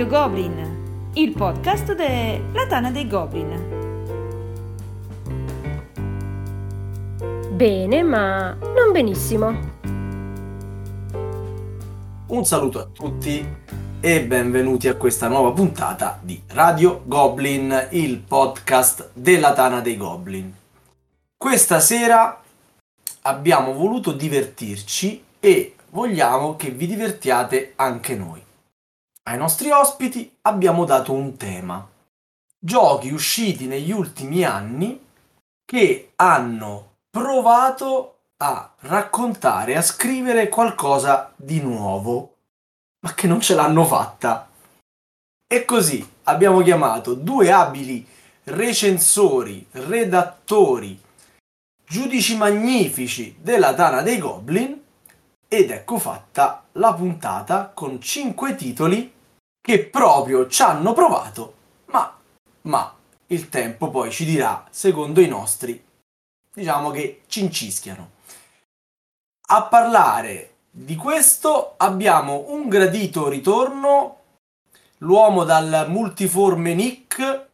Radio Goblin, il podcast della Tana dei Goblin. Bene, ma non benissimo. Un saluto a tutti e benvenuti a questa nuova puntata di Radio Goblin, il podcast della Tana dei Goblin. Questa sera abbiamo voluto divertirci e vogliamo che vi divertiate anche noi. Ai nostri ospiti abbiamo dato un tema. Giochi usciti negli ultimi anni che hanno provato a raccontare, a scrivere qualcosa di nuovo, ma che non ce l'hanno fatta. E così abbiamo chiamato due abili recensori, redattori, giudici magnifici della Tana dei Goblin ed ecco fatta la puntata con cinque titoli che proprio ci hanno provato, ma, ma il tempo poi ci dirà, secondo i nostri, diciamo che ci incischiano. A parlare di questo abbiamo un gradito ritorno, l'uomo dal multiforme nick,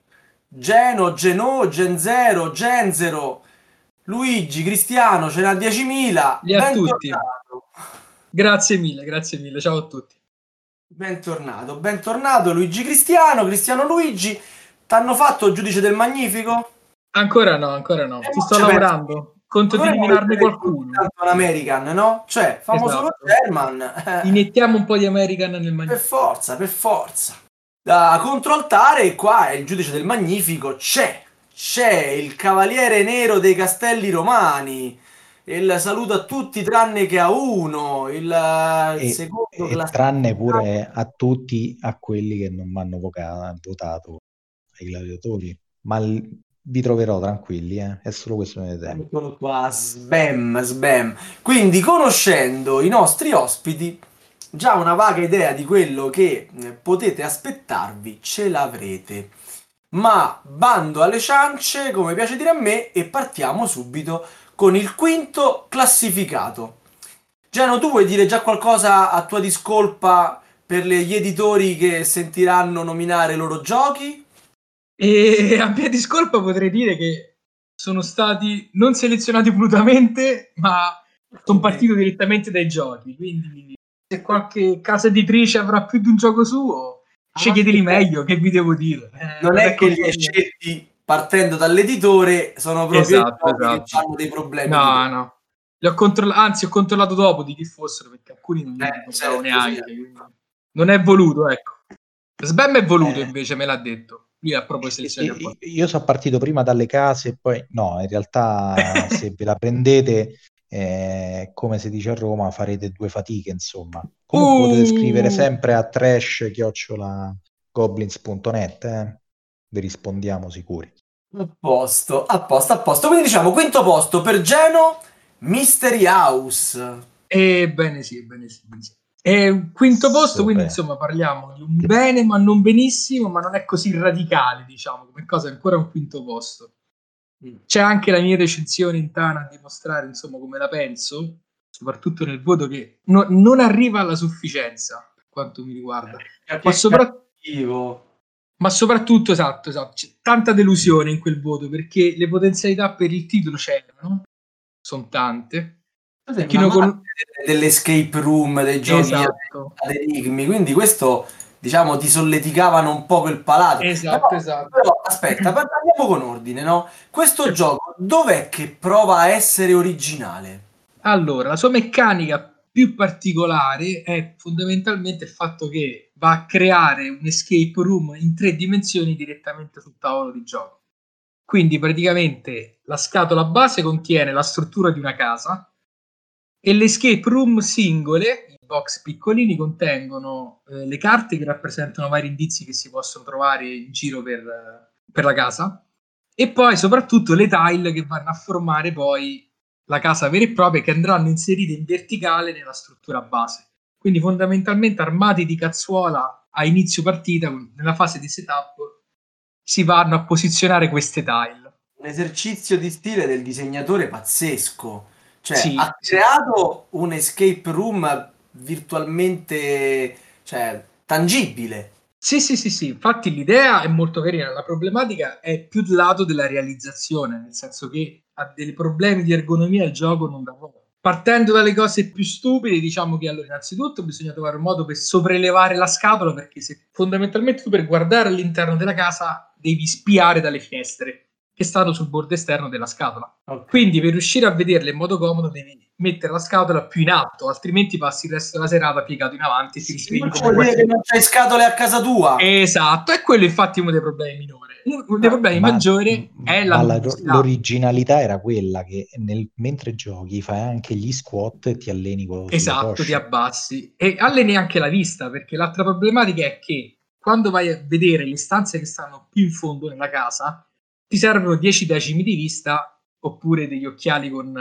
Geno, Geno, Genzero, Genzero, Luigi, Cristiano, ce n'ha 10.000. Li a tutti. Grazie mille, grazie mille, ciao a tutti. Bentornato, bentornato Luigi Cristiano, Cristiano Luigi. T'hanno fatto il giudice del Magnifico? Ancora no, ancora no. Eh, Ci sto lavorando. Penso. Conto di eliminarne qualcuno. Un American, no? Cioè, famoso esatto. German. Eh. Iniettiamo un po' di American nel Magnifico. Per forza, per forza. Da controaltare, qua è il giudice del Magnifico. C'è, c'è il cavaliere nero dei castelli romani. Il saluto a tutti tranne che a uno. Il, e, secondo e tranne pure a tutti a quelli che non mi hanno votato ai gladiatori. Ma vi troverò tranquilli, eh? è solo questione di tempo. Eccolo qua, sbam, sbam. Quindi, conoscendo i nostri ospiti, già una vaga idea di quello che eh, potete aspettarvi ce l'avrete. Ma bando alle ciance, come piace dire a me, e partiamo subito con il quinto classificato. Giano, tu vuoi dire già qualcosa a tua discolpa per gli editori che sentiranno nominare i loro giochi? E a mia discolpa potrei dire che sono stati non selezionati volutamente, ma sono partito direttamente dai giochi. Quindi, se qualche casa editrice avrà più di un gioco suo, sceglieteli meglio. Che vi devo dire? Eh, non è che li hai scelti partendo dall'editore, sono proprio esatto, esatto. che hanno dei problemi. No, no. Li ho controll- anzi, ho controllato dopo di chi fossero, perché alcuni non eh, li certo, neanche. Sì. Non è voluto, ecco. Sbam è voluto, eh. invece, me l'ha detto lui ha proprio selezionato. Io sono partito prima dalle case e poi no, in realtà se ve la prendete, eh, come si dice a Roma, farete due fatiche, insomma. Comunque uh! potete scrivere sempre a trash-goblins.net, eh? vi rispondiamo sicuri. A posto, a posto, a posto. Quindi diciamo, quinto posto per Geno, Mystery House. Ebbene sì, ebbene sì, ebbene sì. E quinto posto, Super. quindi insomma parliamo di un bene ma non benissimo, ma non è così radicale, diciamo, come cosa è ancora un quinto posto. Mm. C'è anche la mia recensione in Tana a dimostrare insomma come la penso, soprattutto nel voto che no, non arriva alla sufficienza per quanto mi riguarda. Eh, ma, soprattutto, ma soprattutto, esatto, esatto, c'è tanta delusione in quel voto perché le potenzialità per il titolo c'erano, sono tante non con... dell'escape room, dei giochi esatto. ad enigmi, quindi questo diciamo ti solleticavano un po' quel palato. Esatto, però, esatto. Però aspetta, parliamo con ordine, no? Questo gioco dov'è che prova a essere originale? Allora, la sua meccanica più particolare è fondamentalmente il fatto che va a creare un escape room in tre dimensioni direttamente sul tavolo di gioco. Quindi praticamente la scatola base contiene la struttura di una casa, e le escape room singole, i box piccolini, contengono eh, le carte che rappresentano vari indizi che si possono trovare in giro per, per la casa e poi soprattutto le tile che vanno a formare poi la casa vera e propria che andranno inserite in verticale nella struttura base. Quindi fondamentalmente armati di cazzuola a inizio partita, nella fase di setup, si vanno a posizionare queste tile. Un esercizio di stile del disegnatore pazzesco cioè, sì. ha creato un escape room virtualmente cioè, tangibile. Sì, sì, sì, sì, infatti l'idea è molto carina, la problematica è più il lato della realizzazione, nel senso che ha dei problemi di ergonomia il gioco non da poco. Partendo dalle cose più stupide, diciamo che allora innanzitutto bisogna trovare un modo per sopraelevare la scatola perché se fondamentalmente tu per guardare all'interno della casa devi spiare dalle finestre che stanno sul bordo esterno della scatola. Okay. Quindi per riuscire a vederle in modo comodo devi mettere la scatola più in alto, altrimenti passi il resto della serata piegato in avanti e ti riscrivi come vuol dire che non c'hai scatole a casa tua. Esatto, è quello infatti uno dei problemi minori. Uno dei problemi ma, maggiori è la, la l'originalità era quella che nel, mentre giochi fai anche gli squat e ti alleni con Esatto, ti abbassi e alleni anche la vista, perché l'altra problematica è che quando vai a vedere le stanze che stanno più in fondo nella casa, ti servono 10 decimi di vista oppure degli occhiali con,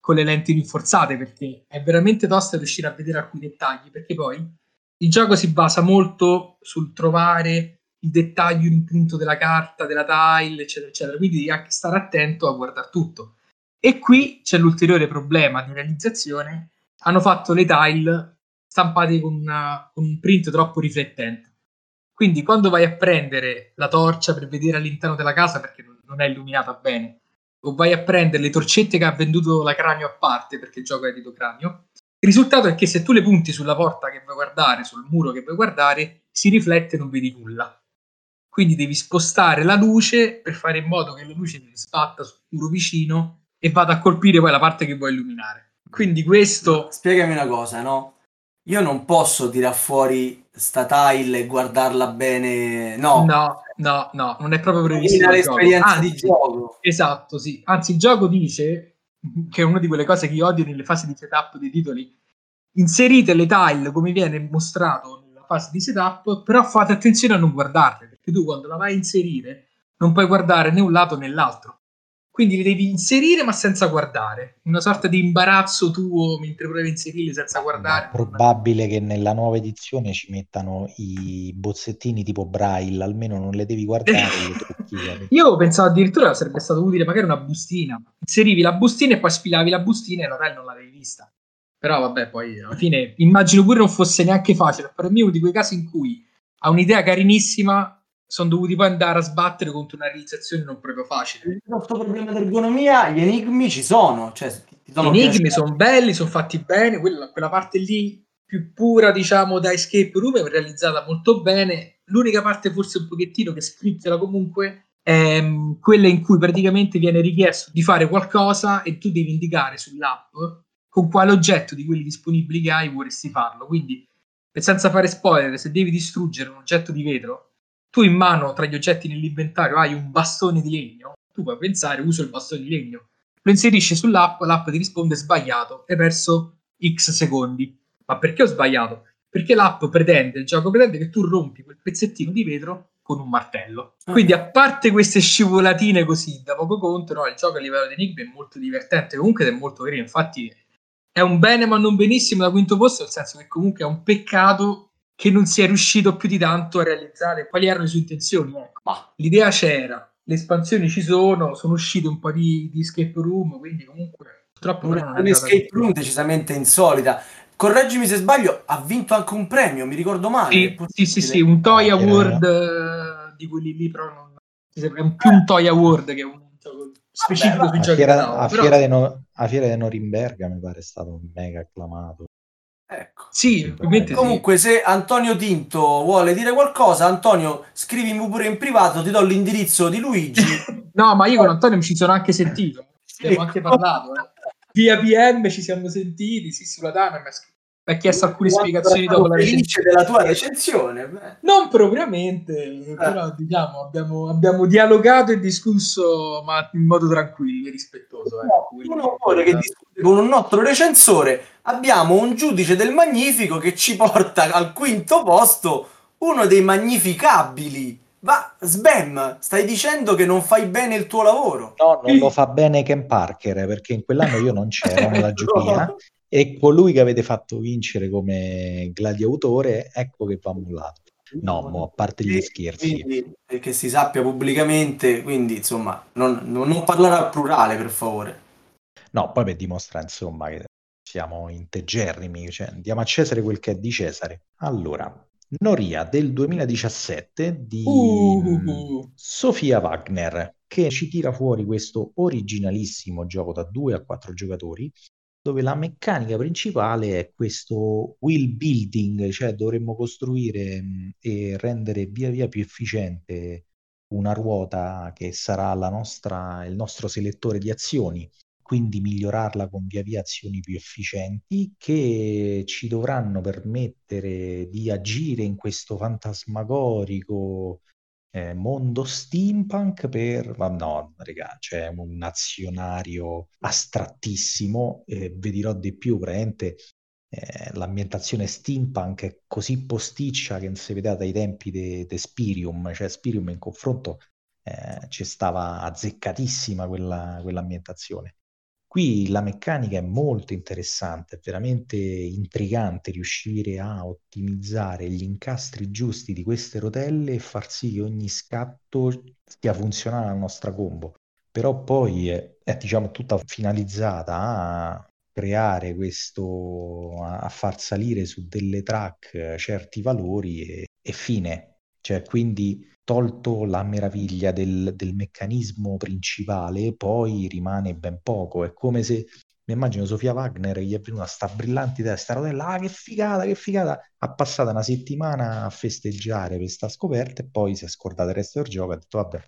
con le lenti rinforzate perché è veramente tosto riuscire a vedere alcuni dettagli perché poi il gioco si basa molto sul trovare il dettaglio in punto della carta, della tile, eccetera, eccetera. Quindi devi anche stare attento a guardare tutto. E qui c'è l'ulteriore problema di realizzazione. Hanno fatto le tile stampate con, una, con un print troppo riflettente. Quindi quando vai a prendere la torcia per vedere all'interno della casa perché non è illuminata bene, o vai a prendere le torcette che ha venduto la cranio a parte perché il gioco è edito cranio, il risultato è che se tu le punti sulla porta che vuoi guardare, sul muro che vuoi guardare, si riflette e non vedi nulla. Quindi devi spostare la luce per fare in modo che la luce ti sbatta sul muro vicino e vada a colpire poi la parte che vuoi illuminare. Quindi questo... Spiegami una cosa, no? Io non posso tirare fuori sta tile e guardarla bene. No, no, no, no non è proprio previsto. l'esperienza Anzi, di gioco. Esatto, sì. Anzi, il gioco dice che è una di quelle cose che io odio nelle fasi di setup dei titoli. Inserite le tile come viene mostrato nella fase di setup, però fate attenzione a non guardarle, perché tu quando la vai a inserire non puoi guardare né un lato né l'altro quindi li devi inserire ma senza guardare, una sorta di imbarazzo tuo mentre provi a inserirli senza guardare. È probabile che nella nuova edizione ci mettano i bozzettini tipo braille, almeno non le devi guardare. le Io pensavo addirittura sarebbe stato utile magari una bustina, inserivi la bustina e poi sfilavi la bustina e la RAL non l'avevi vista. Però vabbè, poi alla fine immagino pure non fosse neanche facile, per me uno di quei casi in cui ha un'idea carinissima sono dovuti poi andare a sbattere contro una realizzazione non proprio facile. Il nostro problema di ergonomia, gli enigmi ci sono. Cioè, sono gli enigmi sono belli, sono fatti bene, quella, quella, parte lì più pura, diciamo, da escape room è realizzata molto bene. L'unica parte forse un pochettino che scrittela comunque è mm, quella in cui praticamente viene richiesto di fare qualcosa e tu devi indicare sull'app con quale oggetto di quelli disponibili che hai vorresti farlo. Quindi, senza fare spoiler, se devi distruggere un oggetto di vetro, tu in mano tra gli oggetti nell'inventario hai un bastone di legno, tu puoi pensare uso il bastone di legno, lo inserisci sull'app, l'app ti risponde sbagliato, hai perso X secondi. Ma perché ho sbagliato? Perché l'app pretende, il gioco pretende che tu rompi quel pezzettino di vetro con un martello. Ah. Quindi, a parte queste scivolatine così da poco conto, no, il gioco a livello di enigma è molto divertente comunque ed è molto carino. Infatti, è un bene ma non benissimo da quinto posto, nel senso che comunque è un peccato che non si è riuscito più di tanto a realizzare quali erano le sue intenzioni. Ecco. Ma l'idea c'era, le espansioni ci sono, sono uscite un po' di, di escape room, quindi comunque purtroppo un, un escape room decisamente insolita. Correggimi se sbaglio, ha vinto anche un premio, mi ricordo male. Sì, sì, sì, sì, un Toy Award eh, di quelli lì, però non, è un più un Toy Award che un gioco specifico Vabbè, sui giochi fiera, a, fiera però... no, a Fiera di Norimberga mi pare stato mega acclamato. Ecco. Sì, ovviamente Comunque, sì. se Antonio Tinto vuole dire qualcosa, Antonio, scrivimi pure in privato, ti do l'indirizzo di Luigi. no, ma io con Antonio mi ci sono anche sentito, abbiamo anche parlato. Eh. Via PM ci siamo sentiti, sì, sulla Dana mi ha scritto ha chiesto alcune spiegazioni dopo la recensione. della tua recensione. Beh. Non propriamente, eh. però diciamo, abbiamo, abbiamo, dialogato e discusso, ma in modo tranquillo e rispettoso. Eh. No, uno vuole che discute con un nostro recensore. Abbiamo un giudice del Magnifico che ci porta al quinto posto uno dei magnificabili. Ma Sbam, stai dicendo che non fai bene il tuo lavoro? No, non lo fa bene Ken Parker, perché in quell'anno io non c'ero nella giuria e colui che avete fatto vincere come gladiatore, ecco che va mollato. No, mo, a parte gli scherzi. Quindi, che si sappia pubblicamente, quindi insomma, non, non, non parlare al plurale, per favore. No, poi per dimostrare insomma che siamo integerrimi, cioè diamo a Cesare quel che è di Cesare. Allora, Noria del 2017 di Uh. Sofia Wagner, che ci tira fuori questo originalissimo gioco da 2 a 4 giocatori, dove la meccanica principale è questo wheel building, cioè dovremmo costruire mh, e rendere via via più efficiente una ruota che sarà nostra, il nostro selettore di azioni, quindi migliorarla con via via azioni più efficienti che ci dovranno permettere di agire in questo fantasmagorico eh, mondo steampunk per... Ma no, raga, c'è un azionario astrattissimo, eh, vi dirò di più, praticamente eh, l'ambientazione steampunk è così posticcia che non si vedeva dai tempi di Spirium, cioè Spirium in confronto eh, ci stava azzeccatissima quella, quell'ambientazione. Qui la meccanica è molto interessante, è veramente intrigante riuscire a ottimizzare gli incastri giusti di queste rotelle e far sì che ogni scatto stia funzionando alla nostra combo. Però poi è, è diciamo tutta finalizzata a creare questo, a, a far salire su delle track certi valori e, e fine. Cioè, quindi tolto la meraviglia del, del, meccanismo principale, poi rimane ben poco. È come se mi immagino Sofia Wagner gli è venuta sta brillante idea, sta rotella, ah che figata, che figata, ha passato una settimana a festeggiare questa scoperta e poi si è scordato il resto del gioco, ha detto vabbè,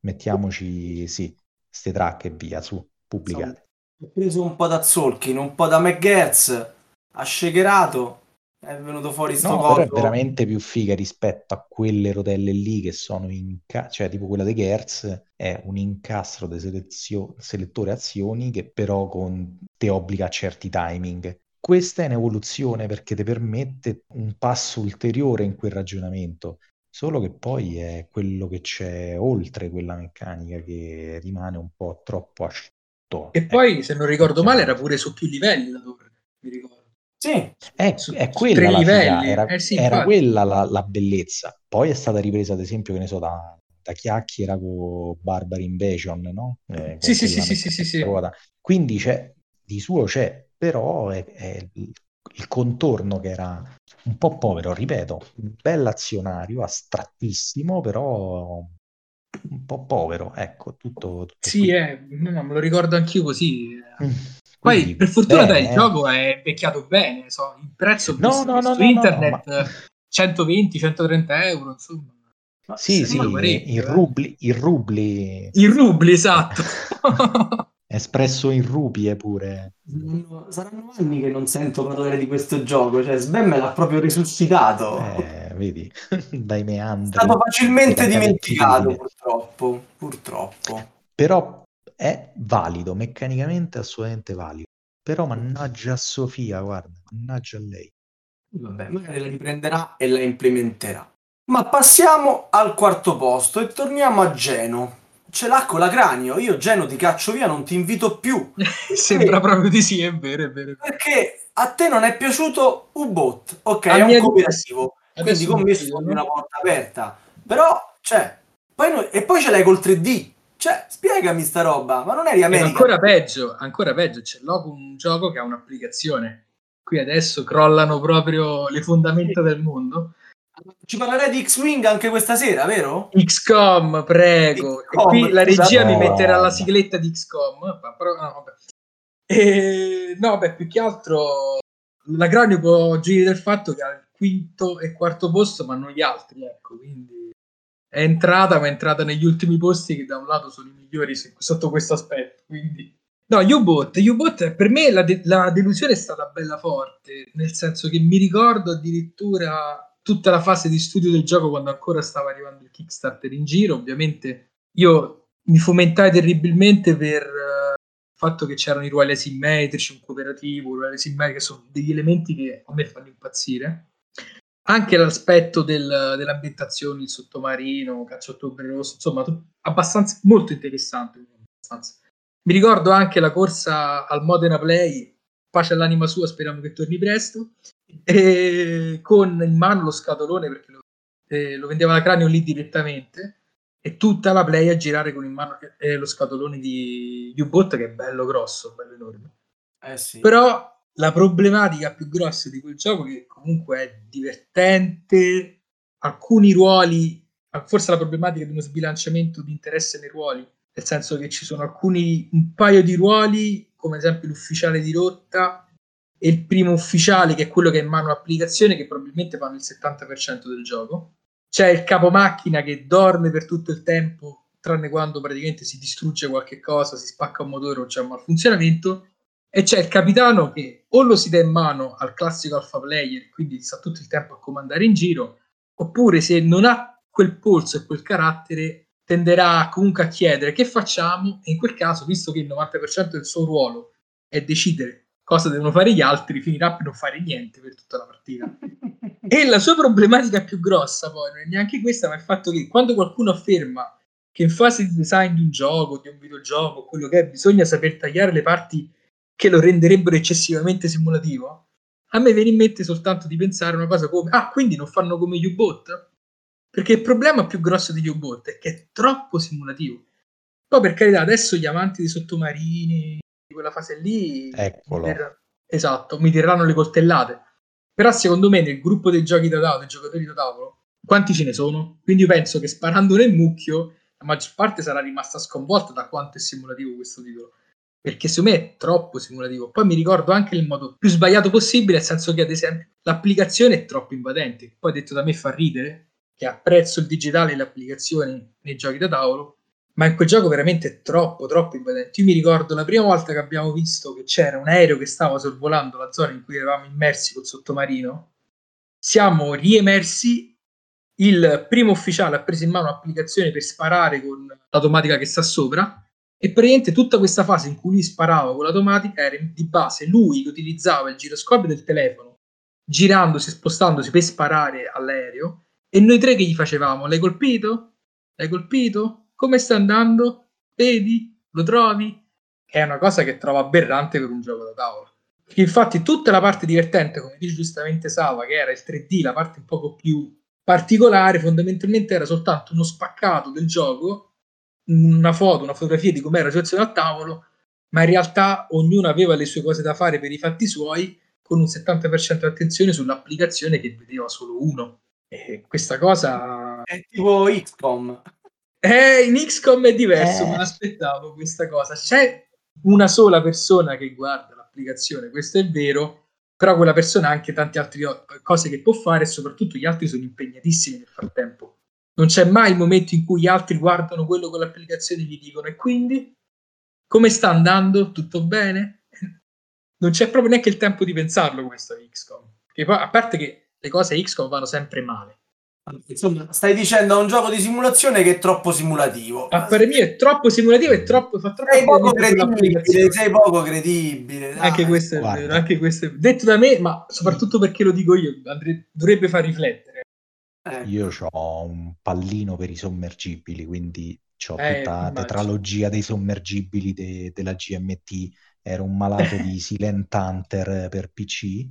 mettiamoci, sì, ste track e via, su, pubblicate. Ha preso un po' da Zolkin, un po' da McGertz, ha shakerato, è venuto fuori sto No, però è veramente più figa rispetto a quelle rotelle lì che sono in ca- cioè tipo quella di Gertz è un incastro di selezio- selettore azioni che però con- te obbliga a certi timing. Questa è un'evoluzione perché ti permette un passo ulteriore in quel ragionamento, solo che poi è quello che c'è oltre quella meccanica che rimane un po' troppo asciutto. E poi, se non ricordo male, era pure su più livelli la torre, mi ricordo. Sì, È, Su- è quella tre la livelli. figa, era, Eh sì, era quella la, la bellezza. Poi è stata ripresa, ad esempio, che ne so, da, da chiacchiera con Barbara Invasion, no? Eh, Sì, sì, sì, sì, sì, sì. Quindi c'è, di suo c'è, però è, è il, contorno che era un po' povero, ripeto, un bell'azionario, astrattissimo, però un po' povero, ecco, tutto, tutto Sì, eh, no, no, me lo ricordo anch'io così. Mm. Poi, Quindi, per fortuna, dai, il eh. gioco è invecchiato bene. So, il prezzo No, visto no, che no, su no, no, internet ma- eh, 120-130 euro, insomma. Ma Sì, sì, in eh. rubli, in rubli In rubli, esatto. espresso in rupie pure. saranno, anni che non sento parlare di questo gioco, cioè Sven me l'ha proprio risuscitato. Eh, vedi, dai È meandri. stato facilmente dimenticato, purtroppo, purtroppo. Però è valido, meccanicamente assolutamente valido. Però mannaggia a Sofia, guarda, mannaggia a lei. Vabbè, magari la riprenderà e la implementerà. Ma passiamo al quarto posto e torniamo a Geno. Ce l'ha con la cranio, io Geno ti caccio via, non ti invito più. Sembra proprio di sì, è vero, è vero. Perché a te non è piaciuto U-Bot, ok, A è un cooperativo, quindi Adesso con una porta aperta. Però, cioè, poi noi- e poi ce l'hai col 3D. Cioè, spiegami sta roba, ma non eri E America? ancora peggio, ancora peggio, c'è l'oco un gioco che ha un'applicazione. Qui adesso crollano proprio le fondamenta del mondo. Ci parlerai di X-Wing anche questa sera, vero? XCOM, prego. XCOM, e qui la regia mi metterà la sigletta di XCOM. ma però- no, vabbè. E, no, beh, più che altro la Granio può giri del fatto che ha il quinto e quarto posto, ma non gli altri, ecco, quindi è entrata, ma è entrata negli ultimi posti che da un lato sono i migliori sotto questo aspetto, quindi No, U-Bot, U-Bot per me la, de- la delusione è stata bella forte, nel senso che mi ricordo addirittura tutta la fase di studio del gioco quando ancora stava arrivando il Kickstarter in giro. Ovviamente io mi fomentai terribilmente per eh, il fatto che c'erano i ruoli asimmetrici, un cooperativo, ruoli asimmetrici, che sono degli elementi che a me fanno impazzire. Anche l'aspetto del- dell'ambientazione, il sottomarino, caccia ottobre rosso, insomma, abbastanza molto interessante. abbastanza. Mi ricordo anche la corsa al Modena Play, pace all'anima sua, speriamo che torni presto, e con in mano lo scatolone perché lo, eh, lo vendeva la cranio lì direttamente e tutta la Play a girare con in mano eh, lo scatolone di U-Bot che è bello grosso, bello enorme. Eh sì. Però la problematica più grossa di quel gioco che comunque è divertente, alcuni ruoli, forse la problematica di uno sbilanciamento di interesse nei ruoli, nel senso che ci sono alcuni, un paio di ruoli, come ad esempio l'ufficiale di rotta e il primo ufficiale che è quello che è in mano all'applicazione, che probabilmente fanno il 70% del gioco. C'è il capomacchina che dorme per tutto il tempo, tranne quando praticamente si distrugge qualche cosa, si spacca un motore o c'è un malfunzionamento e c'è il capitano che o lo si dà in mano al classico alpha player, quindi sta tutto il tempo a comandare in giro, oppure se non ha quel polso e quel carattere, tenderà comunque a chiedere che facciamo e in quel caso, visto che il 90% del suo ruolo è decidere cosa devono fare gli altri, finirà per non fare niente per tutta la partita. e la sua problematica più grossa poi non è neanche questa, ma è il fatto che quando qualcuno afferma che in fase di design di un gioco, di un videogioco, quello che è, bisogna saper tagliare le parti che lo renderebbero eccessivamente simulativo, a me viene in mente soltanto di pensare una cosa come, ah, quindi non fanno come U-Bot? Perché il problema più grosso degli U-Bot è che è troppo simulativo. Poi per carità, adesso gli amanti dei sottomarini, di quella fase lì, Eccolo. Mi terranno, esatto, mi terranno le coltellate. Però secondo me nel gruppo dei giochi da tavolo, dei giocatori da tavolo, quanti ce ne sono? Quindi io penso che sparando nel mucchio, la maggior parte sarà rimasta sconvolta da quanto è simulativo questo titolo perché secondo me è troppo simulativo. Poi mi ricordo anche il modo più sbagliato possibile, nel senso che ad esempio l'applicazione è troppo invadente. Poi detto da me fa ridere, che apprezzo il digitale e le applicazioni nei giochi da tavolo, ma in quel gioco veramente è troppo, troppo invadente. Io mi ricordo la prima volta che abbiamo visto che c'era un aereo che stava sorvolando la zona in cui eravamo immersi col sottomarino, siamo riemersi, il primo ufficiale ha preso in mano un'applicazione per sparare con l'automatica che sta sopra, e praticamente tutta questa fase in cui lui sparava con l'automatica era di base lui che utilizzava il giroscopio del telefono, girandosi e spostandosi per sparare all'aereo, e noi tre che gli facevamo? L'hai colpito? L'hai colpito? Come sta andando? Vedi? Lo trovi? È una cosa che trovo aberrante per un gioco da tavola. Infatti tutta la parte divertente, come dice giustamente Sava, che era il 3D, la parte un poco più particolare, fondamentalmente era soltanto uno spaccato del gioco una foto, una fotografia di com'era la situazione al tavolo, ma in realtà ognuno aveva le sue cose da fare per i fatti suoi, con un 70% di attenzione sull'applicazione che vedeva solo uno. E questa cosa... È tipo XCOM. Eh, in XCOM è diverso, Eh. non aspettavo questa cosa. C'è una sola persona che guarda l'applicazione, questo è vero, però quella persona ha anche tante altre cose che può fare e soprattutto gli altri sono impegnatissimi nel frattempo. Non c'è mai il momento in cui gli altri guardano quello con l'applicazione e gli dicono e quindi come sta andando? Tutto bene? Non c'è proprio neanche il tempo di pensarlo questo XCOM. Che poi, a parte che le cose XCOM vanno sempre male. Insomma, stai dicendo a un gioco di simulazione che è troppo simulativo. A parer mio è troppo simulativo e troppo, fa troppo Sei poco credibile, sei poco credibile. dai. Anche questo è guarda. vero, anche questo è detto da me, ma soprattutto perché lo dico io, dovrebbe far riflettere. Eh, Io ho un pallino per i sommergibili, quindi ho Eh, tutta la tetralogia dei sommergibili de- della GMT. Ero un malato di Silent Hunter per PC,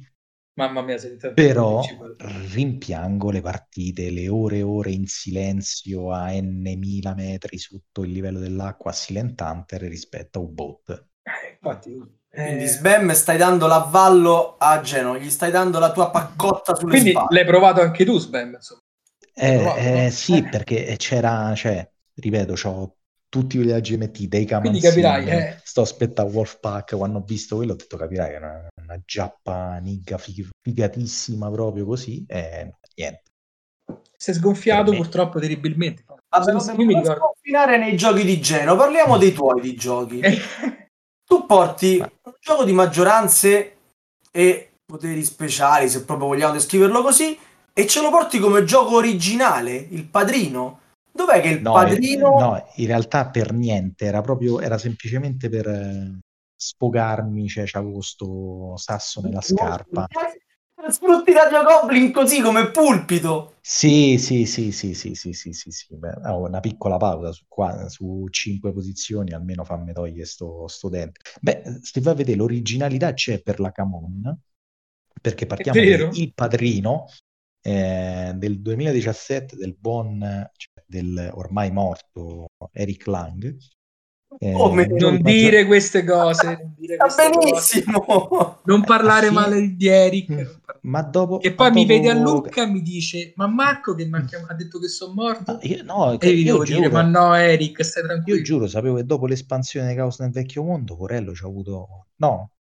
Mamma mia, sei tanto però rimpiango le partite, le ore e ore in silenzio a n mila metri sotto il livello dell'acqua a Silent Hunter rispetto a U-Boat. Eh, infatti, Quindi eh, Sbam stai dando l'avvallo a Geno, gli stai dando la tua paccotta sulle quindi spalle. l'hai provato anche tu, Sbam, insomma. Eh, provato, eh, no? sì, Eh. perché c'era, cioè, ripeto, c'ho tutti quelli della GMT, dei Quindi capirai, eh. sto aspettando Wolfpack, quando ho visto quello ho detto capirai che è una, una giappa nigga fig- figatissima proprio così, e niente. Si è sgonfiato purtroppo terribilmente. Vabbè, vabbè, mi non ricordo. sconfinare nei giochi di Geno, parliamo dei tuoi di giochi. Tu porti un gioco di maggioranze e poteri speciali, se proprio vogliamo descriverlo così, e ce lo porti come gioco originale, il padrino. Dov'è che il No, padrino... eh, no, in realtà per niente, era proprio, era semplicemente per eh, sfogarmi, cioè c'avevo questo sasso nella scarpa. Sfrutti Radio Goblin così come pulpito. Sì, sì, sì, sì, sì, sì, sì, sì, sì. Beh, ho una piccola pausa su, qua, su cinque posizioni, almeno fammi togliere sto, sto dente. Beh, se vai a vedere, l'originalità c'è per la Camon, perché partiamo da Il Padrino eh, del 2017 del buon, cioè del ormai morto Eric Lang, Eh, Come? Non dire queste cose. Non, dire queste cose. benissimo. Non parlare Sì. male di Eric. Mm. Ma dopo... E poi ma mi dopo- vede a Lucca e mi dice: Ma Marco che mi ha detto che sono morto. Ma io, no, e gli io devo dire: giuro, Ma no, Eric, stai io tranquillo. giuro, sapevo che dopo l'espansione di Caos nel vecchio mondo, Corello ci ha avuto... No,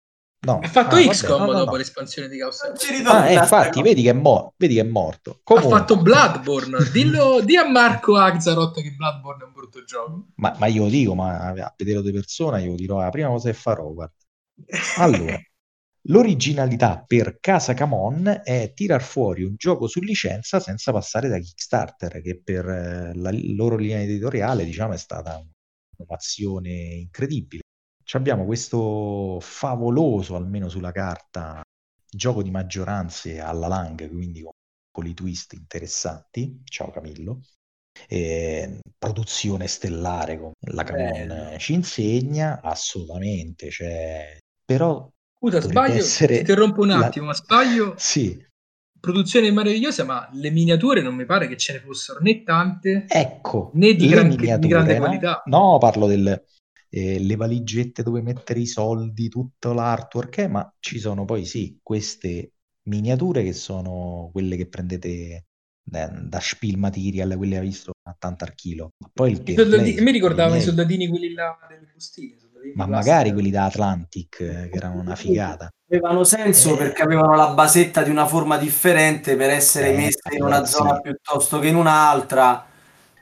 no. Ha fatto Ah, vabbè, XCOM no, no, dopo no. l'espansione di Chaos. Ah, ritorna eh, infatti, vedi che, è mo- vedi che è morto. Ha Comunque, fatto Bloodborne. Dillo, di a Marco Axarot che Bloodborne è un brutto gioco. ma, ma io lo dico, ma a vederlo di persona, io lo dirò la prima cosa che farò, guarda. Allora, l'originalità per Casa Camon è tirar fuori un gioco su licenza senza passare da Kickstarter, che per eh, la loro linea editoriale, diciamo, è stata un'innovazione incredibile. Abbiamo questo favoloso, almeno sulla carta, gioco di maggioranze alla Lang, quindi con, con i twist interessanti. Ciao Camillo. E, produzione stellare come la Camon ci insegna assolutamente, cioè, però Scusa, sbaglio. essere Ti interrompo un la- attimo, ma sbaglio. sì, Produzione meravigliosa, ma le miniature non mi pare che ce ne fossero né tante ecco, né di, gran- di miniature, grande no? qualità. No, parlo delle le valigette dove mettere i soldi, tutto l'artwork, eh, ma ci sono poi sì, queste miniature che sono quelle che prendete da, da Spiel Material, quelle che hai visto a tanto al chilo. Ma poi il I gameplay mi ricordavo i soldatini quelli là delle bustine. Ma magari quelli da Atlantic, eh, che erano una figata. Avevano senso Eh. perché avevano la basetta di una forma differente per essere Eh, messe in una sì. zona piuttosto che in un'altra.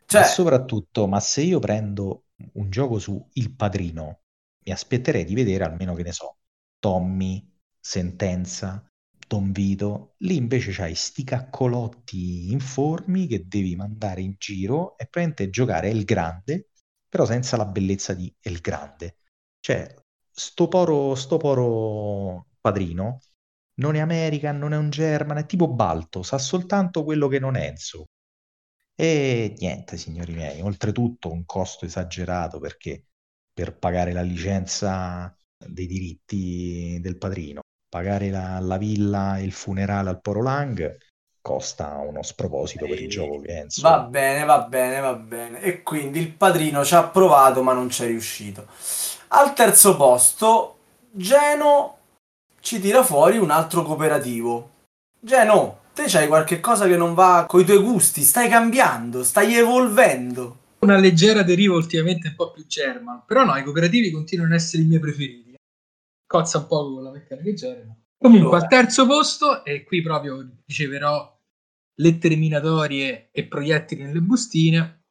Cioè, Ma soprattutto, ma se io prendo un gioco su Il Padrino, mi aspetterei di vedere almeno che ne so, Tommy, Sentenza, Don Vito. Lì invece c'hai sti caccolotti informi che devi mandare in giro e praticamente giocare El Grande, però senza la bellezza di El Grande. Cioè, sto poro, sto poro padrino non è American, non è un German, è tipo Balto, sa soltanto quello che non è Enzo. E niente, signori miei, oltretutto un costo esagerato perché per pagare la licenza dei diritti del padrino, pagare la, la villa e il funerale al Poro Lang costa uno sproposito per il gioco che è, insomma. va bene, va bene, va bene. E quindi il padrino ci ha provato, ma non c'è riuscito. Al terzo posto, Geno ci tira fuori un altro cooperativo. Geno, te c'hai qualche cosa che non va coi tuoi gusti, stai cambiando, stai evolvendo. Una leggera deriva ultimamente un po' più German, però no, i cooperativi continuano ad essere i miei preferiti. Cozza un po' con la meccanica German. Comunque, Allora. al terzo posto, e qui proprio riceverò lettere minatorie e proiettili nelle bustine,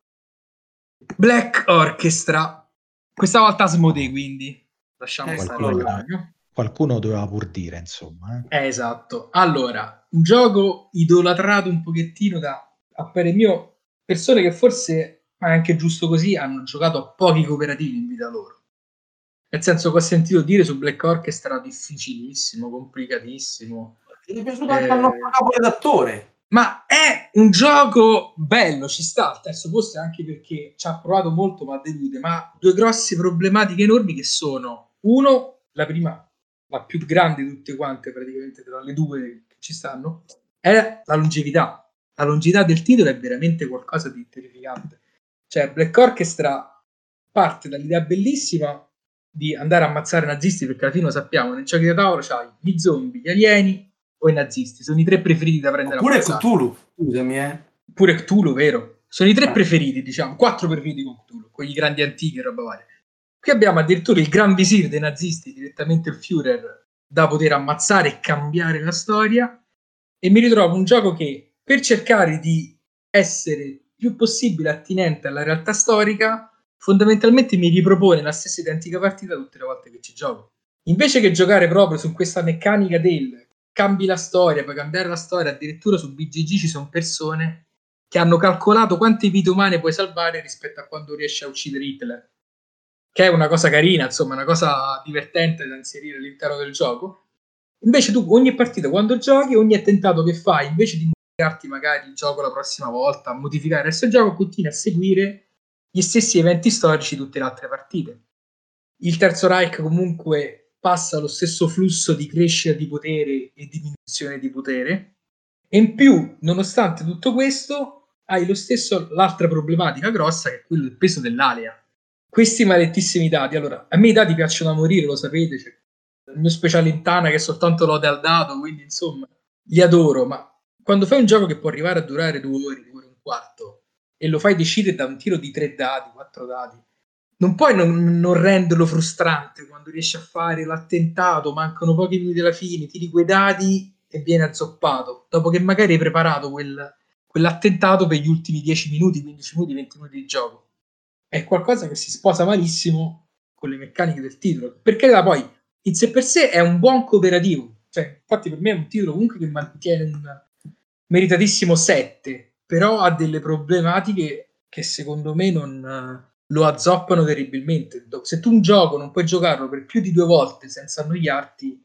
Black Orchestra. Questa volta Asmodee, quindi. Lasciamo Ecco stare Qualcuno, doveva pur dire, insomma. eh. Eh, esatto. Allora, un gioco idolatrato un pochettino da, a parer mio, persone che forse, ma è anche giusto così, hanno giocato a pochi cooperativi in vita loro. Nel senso che ho sentito dire su Black Orchestra difficilissimo, complicatissimo. Mi è piaciuto anche Eh. al nostro capo redattore. Ma è un gioco bello, ci sta al terzo posto anche perché ci ha provato molto ma delude, ma due grosse problematiche enormi che sono, uno, la prima, la più grande di tutte quante praticamente tra le due che ci stanno, è la longevità. La longevità del titolo è veramente qualcosa di terrificante. Cioè Black Orchestra parte dall'idea bellissima di andare a ammazzare nazisti perché alla fine lo sappiamo, nei giochi da tavolo c'hai gli zombie, gli alieni o i nazisti, sono i tre preferiti da prendere a Oppure ammazzare Cthulhu, scusami, eh. pure Cthulhu, vero? Sono i tre Ah. preferiti, diciamo, quattro preferiti con Cthulhu, quelli grandi antichi e roba varia. Qui abbiamo addirittura il gran visir dei nazisti, direttamente il Führer, da poter ammazzare e cambiare la storia. E mi ritrovo un gioco che, per cercare di essere più possibile attinente alla realtà storica, fondamentalmente mi ripropone la stessa identica partita tutte le volte che ci gioco. Invece che giocare proprio su questa meccanica del cambi la storia, puoi cambiare la storia, addirittura su BGG ci sono persone che hanno calcolato quante vite umane puoi salvare rispetto a quando riesci a uccidere Hitler. Che è una cosa carina, insomma, una cosa divertente da inserire all'interno del gioco. Invece tu ogni partita quando giochi, ogni attentato che fai, invece di modificarti magari il gioco la prossima volta, modificare il resto del gioco, continui a seguire gli stessi eventi storici tutte le altre partite. Il Terzo Reich comunque passa lo stesso flusso di crescita di potere e diminuzione di potere. E in più, nonostante tutto questo, hai lo stesso, l'altra problematica grossa che è quello del peso dell'alea. Questi maledettissimi dati. Allora, a me i dati piacciono a morire, lo sapete. Cioè, il mio speciale in Tana che è soltanto lode al dato, quindi insomma, li adoro. Ma quando fai un gioco che può arrivare a durare due ore, due ore e un quarto, e lo fai decidere da un tiro di tre dati, quattro dati, non puoi non, non, renderlo frustrante quando riesci a fare l'attentato, mancano pochi minuti alla fine, tiri quei dati e viene azzoppato, dopo che magari hai preparato quel, quell'attentato per gli ultimi 10 minuti, 15 minuti, 20 minuti di gioco è qualcosa che si sposa malissimo con le meccaniche del titolo. Perché da poi in sé per sé è un buon cooperativo. Cioè, infatti, per me è un titolo comunque che mantiene un meritatissimo 7, però ha delle problematiche che secondo me non lo azzoppano terribilmente. Se tu un gioco non puoi giocarlo per più di due volte senza annoiarti,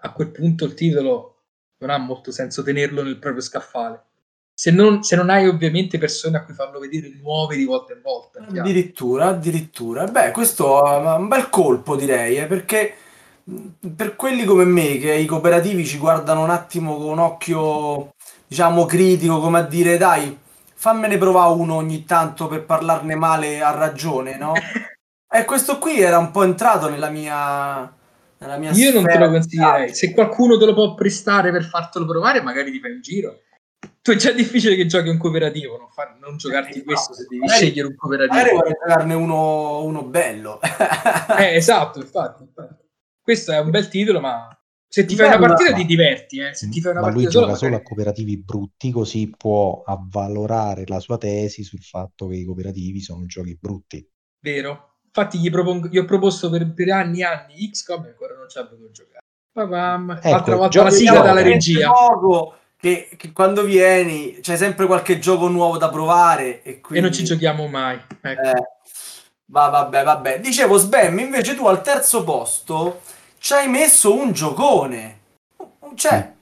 a quel punto il titolo non ha molto senso tenerlo nel proprio scaffale se non, se non, hai ovviamente persone a cui farlo vedere nuove di volta in volta. Addirittura, addirittura. Beh, questo è un bel colpo direi, eh, perché per quelli come me che i cooperativi ci guardano un attimo con un occhio, diciamo, critico, come a dire, dai, fammene provare uno ogni tanto per parlarne male a ragione, no? e questo qui era un po' entrato nella mia... Nella mia Io non te lo consiglierei. Se qualcuno te lo può prestare per fartelo provare, magari ti fai un giro tu è già difficile che giochi un cooperativo, non, fa, non giocarti eh, questo se devi magari, scegliere un cooperativo. Magari vuoi giocarne uno, uno bello. eh, esatto, infatti, infatti, Questo è un bel titolo, ma se ti fai una partita ti diverti. Eh. Se ti fai una ma lui gioca magari... solo a cooperativi brutti, così può avvalorare la sua tesi sul fatto che i cooperativi sono giochi brutti. Vero. Infatti gli, propongo, gli ho proposto per, per anni e anni XCOM e ancora non ci ha potuto giocare. Papam. Ecco, Altra volta la sigla dalla regia. Poco che, che, quando vieni c'è sempre qualche gioco nuovo da provare e, quindi... e non ci giochiamo mai. Ecco. Eh, va, vabbè, vabbè. Dicevo, Sbam, invece tu al terzo posto ci hai messo un giocone. C'è.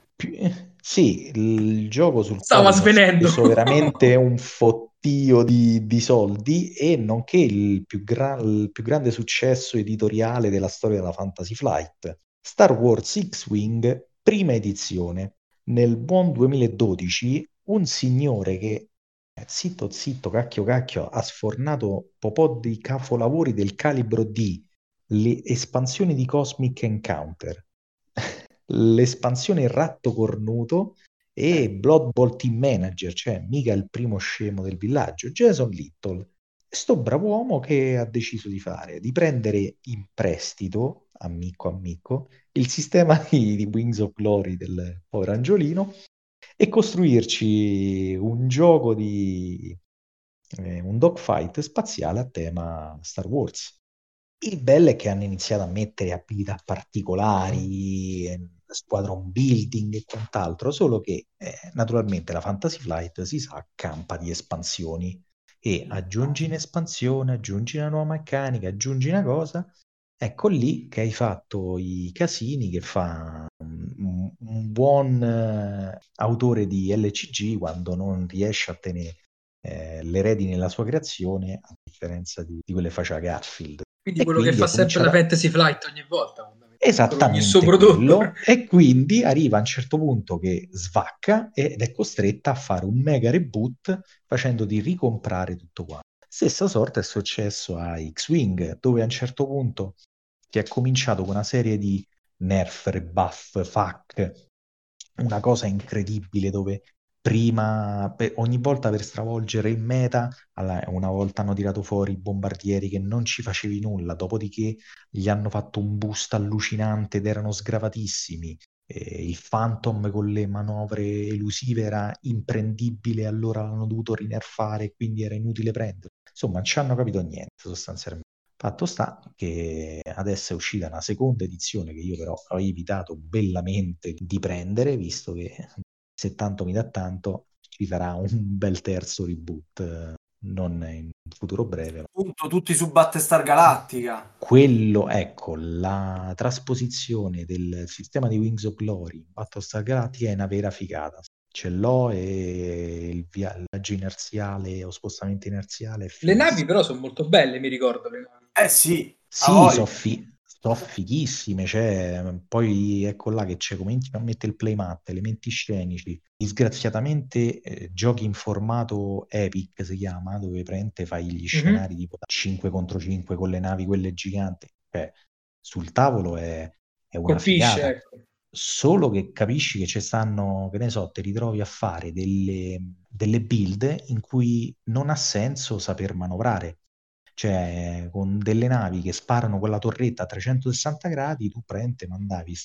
Sì, il gioco sul Stava svenendo. è veramente un fottio di, di, soldi e nonché il più, gra- il più grande successo editoriale della storia della Fantasy Flight. Star Wars X-Wing, prima edizione nel buon 2012 un signore che eh, zitto zitto cacchio cacchio ha sfornato un po' di capolavori del calibro di le espansioni di Cosmic Encounter l'espansione Ratto Cornuto e Blood Bowl Team Manager, cioè mica il primo scemo del villaggio, Jason Little. Sto bravo uomo che ha deciso di fare, di prendere in prestito amico amico, il sistema di, di Wings of Glory del povero Angiolino e costruirci un gioco di eh, un dogfight spaziale a tema Star Wars. Il bello è che hanno iniziato a mettere abilità particolari, eh, squadron building e quant'altro, solo che eh, naturalmente la Fantasy Flight si sa campa di espansioni e aggiungi un'espansione, aggiungi una nuova meccanica, aggiungi una cosa Ecco lì che hai fatto i casini che fa un, un buon eh, autore di LCG quando non riesce a tenere eh, le redini nella sua creazione, a differenza di, di quelle faceva Garfield. Quindi e quello quindi che fa sempre la Fantasy Flight ogni volta. Esattamente. Il suo prodotto. e quindi arriva a un certo punto che svacca ed è costretta a fare un mega reboot facendoti ricomprare tutto quanto. Stessa sorta è successo a X-Wing, dove a un certo punto si è cominciato con una serie di nerf, rebuff, fuck, una cosa incredibile dove prima, per, ogni volta per stravolgere il meta, una volta hanno tirato fuori i bombardieri che non ci facevi nulla, dopodiché gli hanno fatto un boost allucinante ed erano sgravatissimi. Eh, il Phantom con le manovre elusive era imprendibile, allora l'hanno dovuto rinerfare, quindi era inutile prendere. Insomma, non ci hanno capito niente sostanzialmente. Fatto sta che adesso è uscita una seconda edizione che io però ho evitato bellamente di prendere, visto che se tanto mi dà tanto ci sarà un bel terzo reboot non in futuro breve. Appunto, tutti su Battestar Galactica. Quello, ecco, la trasposizione del sistema di Wings of Glory in Battlestar Galactica è una vera figata. Ce l'ho e il viaggio inerziale o spostamento inerziale. Le navi però sono molto belle, mi ricordo le navi. Eh sì. Sì, sono fi- sono fighissime, cioè, poi ecco là che c'è come a mettere il playmat, elementi scenici, disgraziatamente eh, giochi in formato Epic si chiama, dove praticamente fai gli mm-hmm. scenari tipo 5 contro 5 con le navi quelle giganti, cioè, sul tavolo è, è una Colpisce, figata. Ecco. Solo che capisci che ci stanno, che ne so, ti ritrovi a fare delle, delle build in cui non ha senso saper manovrare cioè con delle navi che sparano quella torretta a 360 gradi, tu praticamente mandavi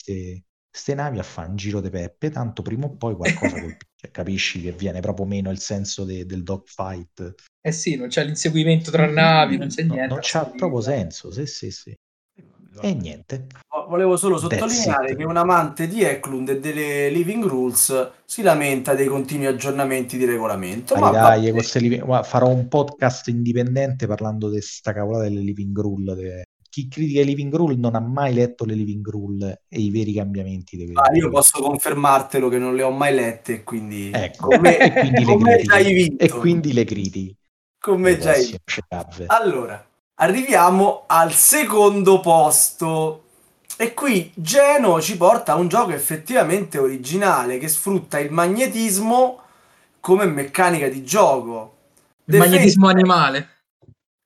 queste navi a fare un giro di peppe, tanto prima o poi qualcosa colpisce, cioè, capisci che viene proprio meno il senso de- del dogfight. Eh sì, non c'è l'inseguimento tra navi, non c'è niente. No, non c'ha proprio senso, sì sì sì. E niente. Volevo solo sottolineare che un amante di Eklund e delle Living Rules si lamenta dei continui aggiornamenti di regolamento. Dai, dai, va... farò un podcast indipendente parlando di sta cavolata delle Living Rule. De... Chi critica le Living Rule non ha mai letto le Living Rule e i veri cambiamenti. Ah, io posso confermartelo che non le ho mai lette, quindi... Ecco, come, e quindi le critichi. E quindi le critichi. Come già hai Allora, arriviamo al secondo posto. E qui Geno ci porta a un gioco effettivamente originale che sfrutta il magnetismo come meccanica di gioco. Il The magnetismo Face... animale.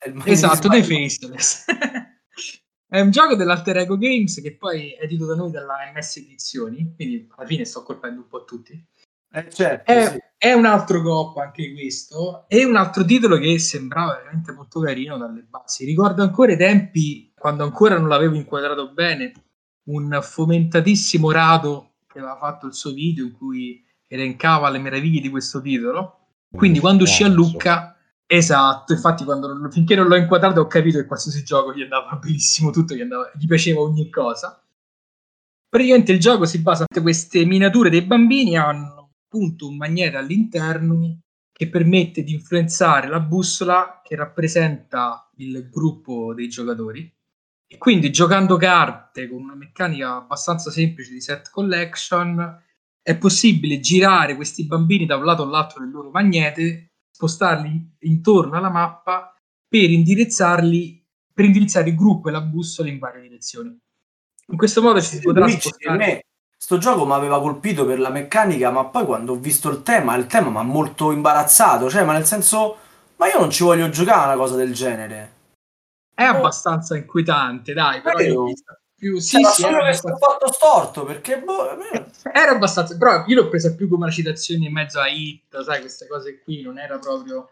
Il magnetismo esatto, The Faceless. è un gioco dell'Alter Ego Games che poi è edito da noi dalla MS Edizioni, quindi alla fine sto colpendo un po' tutti. Eh, certo, è, sì. È, un altro coppa anche questo, e un altro titolo che sembrava veramente molto carino dalle basi. Ricordo ancora i tempi, quando ancora non l'avevo inquadrato bene, un fomentatissimo Rado che aveva fatto il suo video in cui elencava le meraviglie di questo titolo. Quindi quando uscì a Lucca, esatto, infatti quando, finché non l'ho inquadrato ho capito che qualsiasi gioco gli andava benissimo, tutto gli, andava, gli piaceva ogni cosa. Praticamente il gioco si basa su queste miniature dei bambini hanno appunto un magnete all'interno che permette di influenzare la bussola che rappresenta il gruppo dei giocatori. E quindi giocando carte con una meccanica abbastanza semplice di set collection è possibile girare questi bambini da un lato all'altro del loro magnete, spostarli intorno alla mappa per indirizzarli per indirizzare il gruppo e la bussola in varie direzioni. In questo modo ci si potrà Luigi, spostare. Sto gioco mi aveva colpito per la meccanica, ma poi quando ho visto il tema, il tema mi ha molto imbarazzato. Cioè, ma nel senso, ma io non ci voglio giocare a una cosa del genere. È oh. abbastanza inquietante, dai, però io più sì, cioè, sì era abbastanza... fatto storto perché boh, era abbastanza però io l'ho presa più come una citazione in mezzo a hit sai queste cose qui non era proprio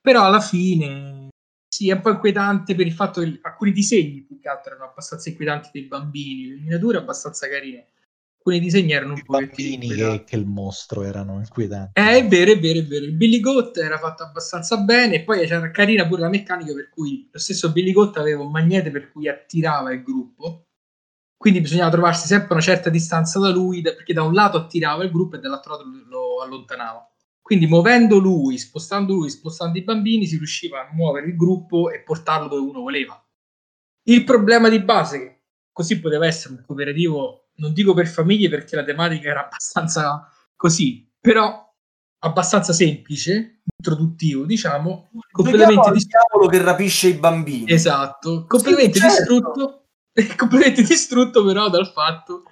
però alla fine sì è un po' inquietante per il fatto che alcuni disegni più che altro erano abbastanza inquietanti dei bambini le miniature abbastanza carine alcuni disegni erano un po' che, che il mostro erano inquietanti. Eh, è vero, è vero, è vero. Il Billy Goat era fatto abbastanza bene e poi c'era carina pure la meccanica per cui lo stesso Billy Goat aveva un magnete per cui attirava il gruppo. Quindi bisognava trovarsi sempre una certa distanza da lui perché da un lato attirava il gruppo e dall'altro lato lo allontanava. Quindi muovendo lui, spostando lui, spostando i bambini, si riusciva a muovere il gruppo e portarlo dove uno voleva. Il problema di base, che così poteva essere un cooperativo non dico per famiglie perché la tematica era abbastanza così, però abbastanza semplice, introduttivo, diciamo, completamente distrutto. che rapisce i bambini. Esatto, completamente sì, certo. distrutto, completamente distrutto però dal fatto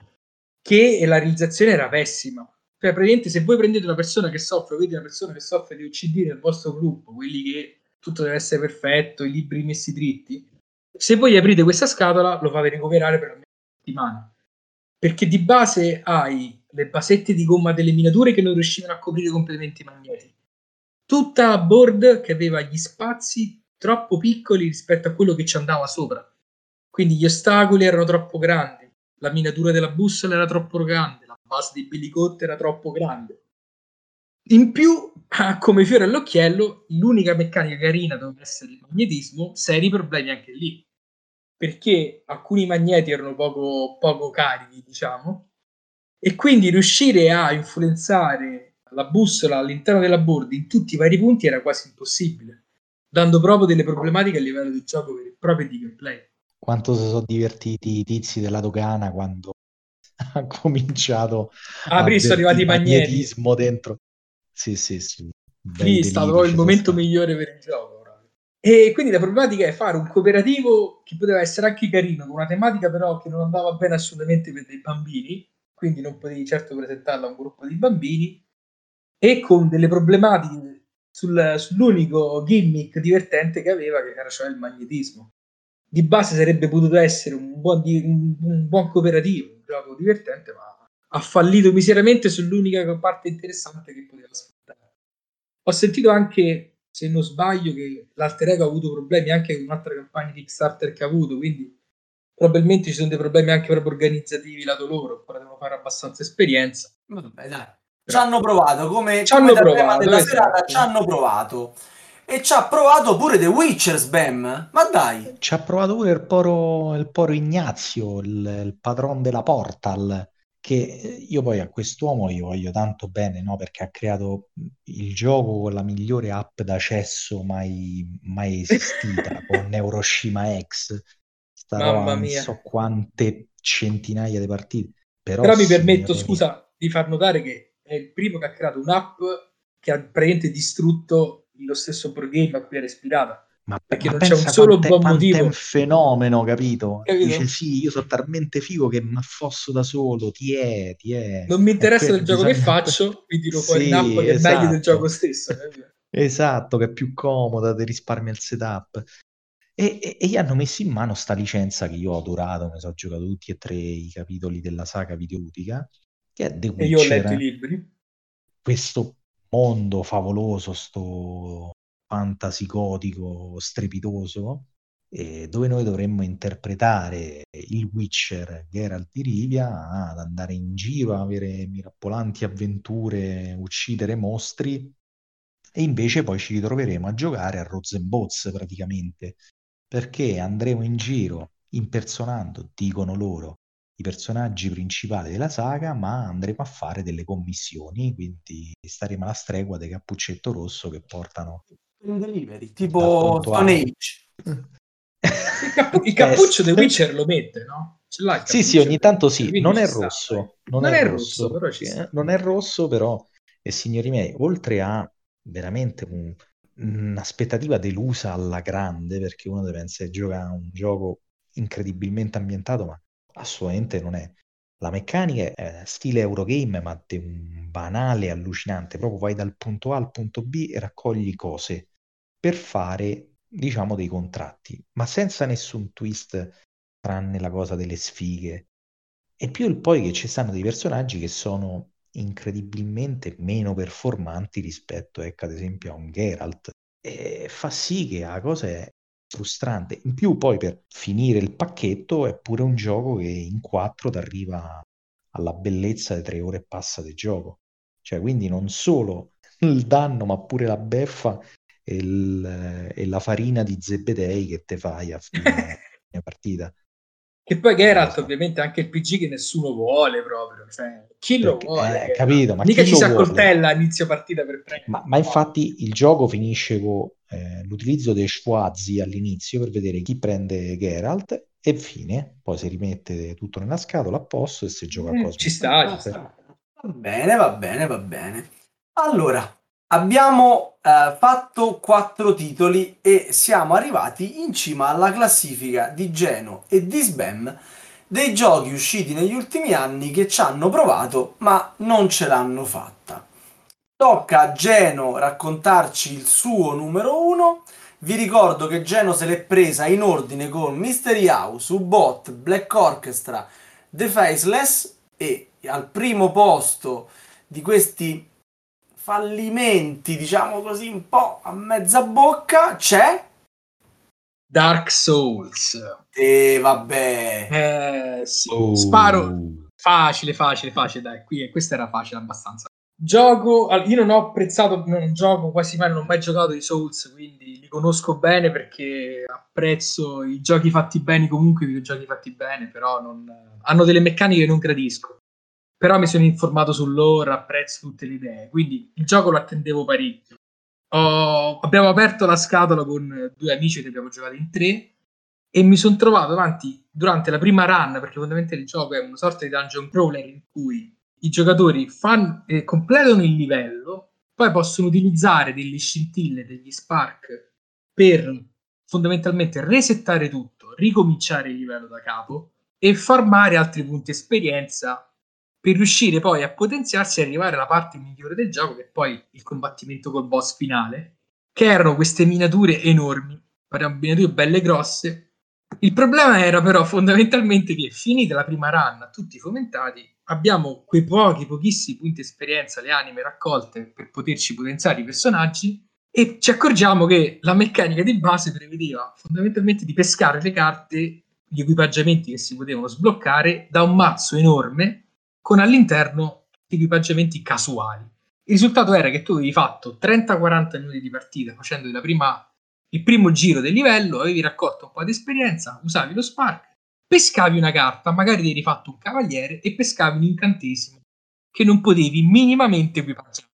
che la realizzazione era pessima. Cioè, praticamente se voi prendete una persona che soffre, vedete una persona che soffre di OCD nel vostro gruppo, quelli che tutto deve essere perfetto, i libri messi dritti, se voi aprite questa scatola lo fate recuperare per almeno settimana perché di base hai le basette di gomma delle miniature che non riuscivano a coprire completamente i magneti. Tutta la board che aveva gli spazi troppo piccoli rispetto a quello che ci andava sopra. Quindi gli ostacoli erano troppo grandi, la miniatura della bussola era troppo grande, la base di Billicott era troppo grande. In più, come fiore all'occhiello, l'unica meccanica carina doveva essere il magnetismo, seri problemi anche lì perché alcuni magneti erano poco, poco carichi, diciamo, e quindi riuscire a influenzare la bussola all'interno della board in tutti i vari punti era quasi impossibile, dando proprio delle problematiche a livello di gioco proprio di gameplay. Quanto si sono divertiti i tizi della dogana quando ha cominciato ah, a sono arrivati i magnetismo dentro. Sì, sì, sì. Lì è stato il momento stato. migliore per il gioco. E quindi la problematica è fare un cooperativo che poteva essere anche carino, con una tematica però che non andava bene assolutamente per dei bambini, quindi non potevi certo presentarla a un gruppo di bambini, e con delle problematiche sul, sull'unico gimmick divertente che aveva, che era cioè il magnetismo. Di base sarebbe potuto essere un buon, un, un buon cooperativo, un gioco divertente, ma ha fallito miseramente sull'unica parte interessante che poteva sfruttare. Ho sentito anche se non sbaglio, che l'alter ego ha avuto problemi anche con un'altra campagna Kickstarter che ha avuto, quindi probabilmente ci sono dei problemi anche proprio organizzativi lato loro, ancora devono fare abbastanza esperienza. Vabbè, dai. Ci hanno provato, come, ci hanno provato, della esatto. serata, ci hanno provato. E ci ha provato pure The Witcher Sbam. Ma dai, Ci ha provato pure il poro, il poro Ignazio, il, il patron della Portal, che io poi a quest'uomo gli voglio tanto bene, no? Perché ha creato il gioco con la migliore app d'accesso mai, mai esistita, con Neuroshima X. Sta Mamma non so quante centinaia di partite. Però, Però mi permetto, signori, scusa, di far notare che è il primo che ha creato un'app che ha praticamente distrutto lo stesso board game a cui era ispirata. Ma, perché ma non c'è un solo quant'è- buon quant'è motivo. un fenomeno, capito? Capito? Dice sì, io sono talmente figo che mi affosso da solo, ti è, ti è. Non mi interessa del gioco che bisogna- faccio, mi tiro fuori Sì, un'app che è meglio del esatto. gioco stesso. capito? Esatto, che è più comoda, ti risparmia il setup. E, e- e gli hanno messo in mano sta licenza che io ho adorato, mi sono giocato tutti e tre i capitoli della saga videoludica, che è The E io ho Witcher letto i libri. questo mondo favoloso, sto fantasy gotico strepitoso, eh, dove noi dovremmo interpretare il Witcher Geralt di Rivia ad andare in giro, avere mirabolanti avventure, uccidere mostri, e invece poi ci ritroveremo a giocare a Rosenboz praticamente, perché andremo in giro impersonando, dicono loro, i personaggi principali della saga, ma andremo a fare delle commissioni, quindi staremo alla stregua del cappuccetto rosso che portano in delivery, tipo. Stone Age. Il, cappu- il cappuccio The Witcher lo mette, no? Ce l'ha Sì, sì, ogni tanto sì, non è rosso, non, Non è è rosso, rosso, però ci sta. eh, non è rosso, però, e signori miei, oltre a veramente un- un'aspettativa delusa alla grande, perché uno deve pensare gioca a un gioco incredibilmente ambientato, ma assolutamente non è. La meccanica è stile Eurogame, ma di un banale allucinante. Proprio vai dal punto A al punto B e raccogli cose per fare, diciamo, dei contratti, ma senza nessun twist, tranne la cosa delle sfighe. E più il poi che ci stanno dei personaggi che sono incredibilmente meno performanti rispetto, ecco, ad esempio, a un Geralt. E fa sì che la cosa è frustrante. In più, poi per finire il pacchetto, è pure un gioco che in quattro ti arriva alla bellezza di tre ore e passa di gioco. Cioè, quindi non solo il danno, ma pure la beffa e, il- e la farina di Zebedei che te fai a fine partita. Che poi Geralt Esatto. ovviamente è anche il PG che nessuno vuole proprio, cioè chi lo Perché- vuole? eh, capito, ma Mica chi ci lo si accoltella a inizio partita per prendere. Ma, ma infatti il gioco finisce con eh, l'utilizzo dei schwazzi all'inizio per vedere chi prende Geralt e fine, poi si rimette tutto nella scatola a posto e si gioca a Eh, Cosmo. ci sta, ci sta. Va bene, va bene, va bene. Allora, abbiamo eh, fatto quattro titoli e siamo arrivati in cima alla classifica di Geno e di Sbam dei giochi usciti negli ultimi anni che ci hanno provato ma non ce l'hanno fatta. Tocca a Geno raccontarci il suo numero uno. Vi ricordo che Geno se l'è presa in ordine con Mystery House, U-Bot, Black Orchestra, The Faceless e al primo posto di questi fallimenti, diciamo così, un po' a mezza bocca c'è Dark Souls. e vabbè. Eh, sì. Oh. Sparo facile, facile, facile, dai, qui questa era facile abbastanza. Gioco, io non ho apprezzato, non gioco quasi mai, non ho mai giocato i Souls, quindi li conosco bene perché apprezzo i giochi fatti bene comunque, i videogiochi fatti bene, però non, hanno delle meccaniche che non gradisco. Però mi sono informato su loro, apprezzo tutte le idee, quindi il gioco lo attendevo parecchio. Ho- abbiamo aperto la scatola con due amici che abbiamo giocato in tre e mi sono trovato davanti durante la prima run, perché fondamentalmente il gioco è una sorta di dungeon crawler in cui i giocatori fan- eh, completano il livello, poi possono utilizzare delle scintille, degli spark per fondamentalmente resettare tutto, ricominciare il livello da capo e farmare altri punti esperienza per riuscire poi a potenziarsi e arrivare alla parte migliore del gioco, che è poi il combattimento col boss finale, che erano queste miniature enormi, parliamo di miniature belle grosse. Il problema era però fondamentalmente che finita la prima run, tutti fomentati, abbiamo quei pochi, pochissimi punti esperienza, le anime raccolte per poterci potenziare i personaggi e ci accorgiamo che la meccanica di base prevedeva fondamentalmente di pescare le carte, gli equipaggiamenti che si potevano sbloccare da un mazzo enorme con all'interno equipaggiamenti casuali. Il risultato era che tu avevi fatto 30-40 minuti di partita facendo prima, il primo giro del livello, avevi raccolto un po' di esperienza, usavi lo spark, pescavi una carta, magari ti eri fatto un cavaliere e pescavi un incantesimo che non potevi minimamente equipaggiare.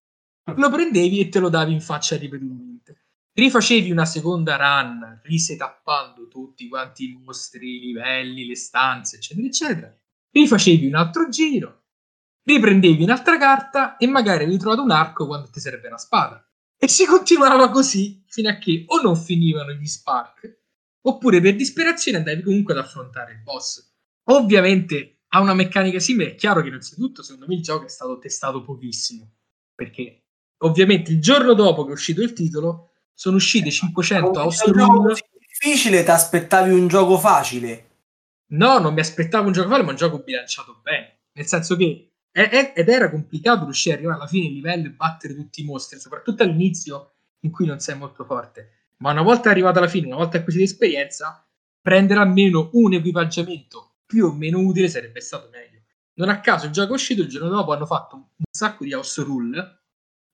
Lo prendevi e te lo davi in faccia ripetutamente. Rifacevi una seconda run, risetappando tutti quanti i mostri, i livelli, le stanze, eccetera, eccetera. Rifacevi un altro giro, riprendevi un'altra carta e magari avevi trovato un arco quando ti serve una spada. E si continuava così fino a che o non finivano gli spark, oppure per disperazione andavi comunque ad affrontare il boss. Ovviamente ha una meccanica simile, è chiaro che innanzitutto secondo me il gioco è stato testato pochissimo, perché ovviamente il giorno dopo che è uscito il titolo sono uscite 500 house rule. difficile, ti aspettavi un gioco facile? No, non mi aspettavo un gioco facile, ma un gioco bilanciato bene. Nel senso che ed era complicato riuscire ad arrivare alla fine del livello e battere tutti i mostri, soprattutto all'inizio in cui non sei molto forte. Ma una volta arrivato alla fine, una volta acquisita esperienza, prendere almeno un equipaggiamento più o meno utile sarebbe stato meglio. Non a caso è uscito il giorno dopo hanno fatto un sacco di house rule.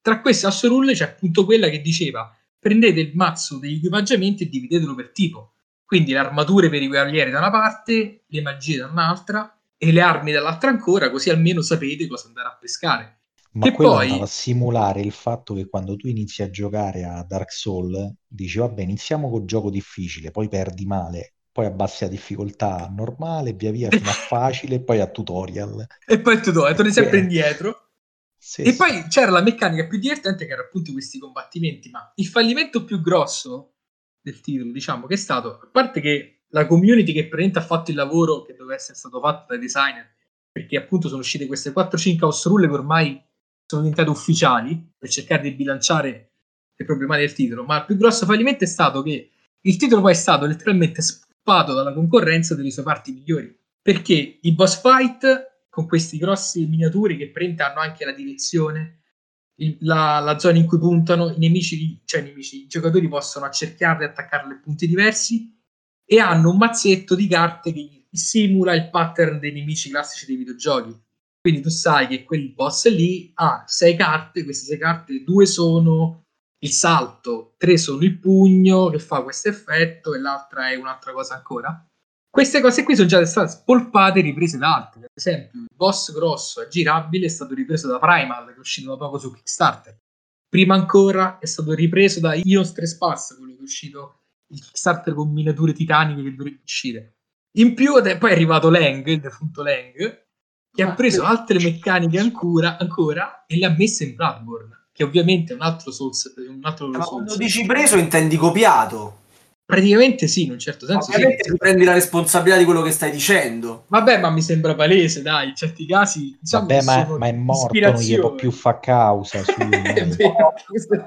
Tra queste house rule c'è appunto quella che diceva prendete il mazzo degli equipaggiamenti e dividetelo per tipo. Quindi le armature per i guerrieri da una parte, le magie da un'altra e le armi dall'altra ancora, così almeno sapete cosa andare a pescare. Ma e quello poi andava a simulare il fatto che quando tu inizi a giocare a Dark Souls, dici vabbè, iniziamo col gioco difficile, poi perdi male, poi abbassi la difficoltà normale, via via fino a facile, poi a tutorial. e poi tutorial, torni sempre Eh. indietro. Sì, E sì. poi c'era la meccanica più divertente che erano appunto questi combattimenti, ma il fallimento più grosso del titolo, diciamo, che è stato, a parte che la community che praticamente ha fatto il lavoro che doveva essere stato fatto dai designer, perché appunto sono uscite queste 4-5 house rule che ormai sono diventate ufficiali per cercare di bilanciare le problematiche del titolo, ma il più grosso fallimento è stato che il titolo poi è stato letteralmente spappato dalla concorrenza delle sue parti migliori, perché i boss fight con questi grossi miniaturi che praticamente hanno anche la direzione, la, la zona in cui puntano, i nemici, cioè i nemici, i giocatori possono accerchiarli e attaccarli a punti diversi e hanno un mazzetto di carte che simula il pattern dei nemici classici dei videogiochi. Quindi tu sai che quel boss lì ha sei carte, queste sei carte, due sono il salto, tre sono il pugno che fa questo effetto e l'altra è un'altra cosa ancora. Queste cose qui sono già state spolpate e riprese da altri. Ad esempio, il boss grosso e girabile è stato ripreso da Primal, che è uscito da poco su Kickstarter. Prima ancora è stato ripreso da Ios 3 Spas, quello che è uscito il Kickstarter con miniature titaniche che dovrebbe uscire. In più, poi è arrivato Lang, il defunto Lang, che ha preso altre meccaniche ancora, ancora e le ha messe in Bloodborne, che ovviamente è un altro Souls. Un altro Ma Souls. quando dici preso intendi copiato. Praticamente sì, in un certo senso sì. Ovviamente ti prendi la responsabilità di quello che stai dicendo. Vabbè, ma mi sembra palese, dai, in certi casi diciamo Vabbè, ma, ma è morto, non gli può più fa causa. Su, questo è-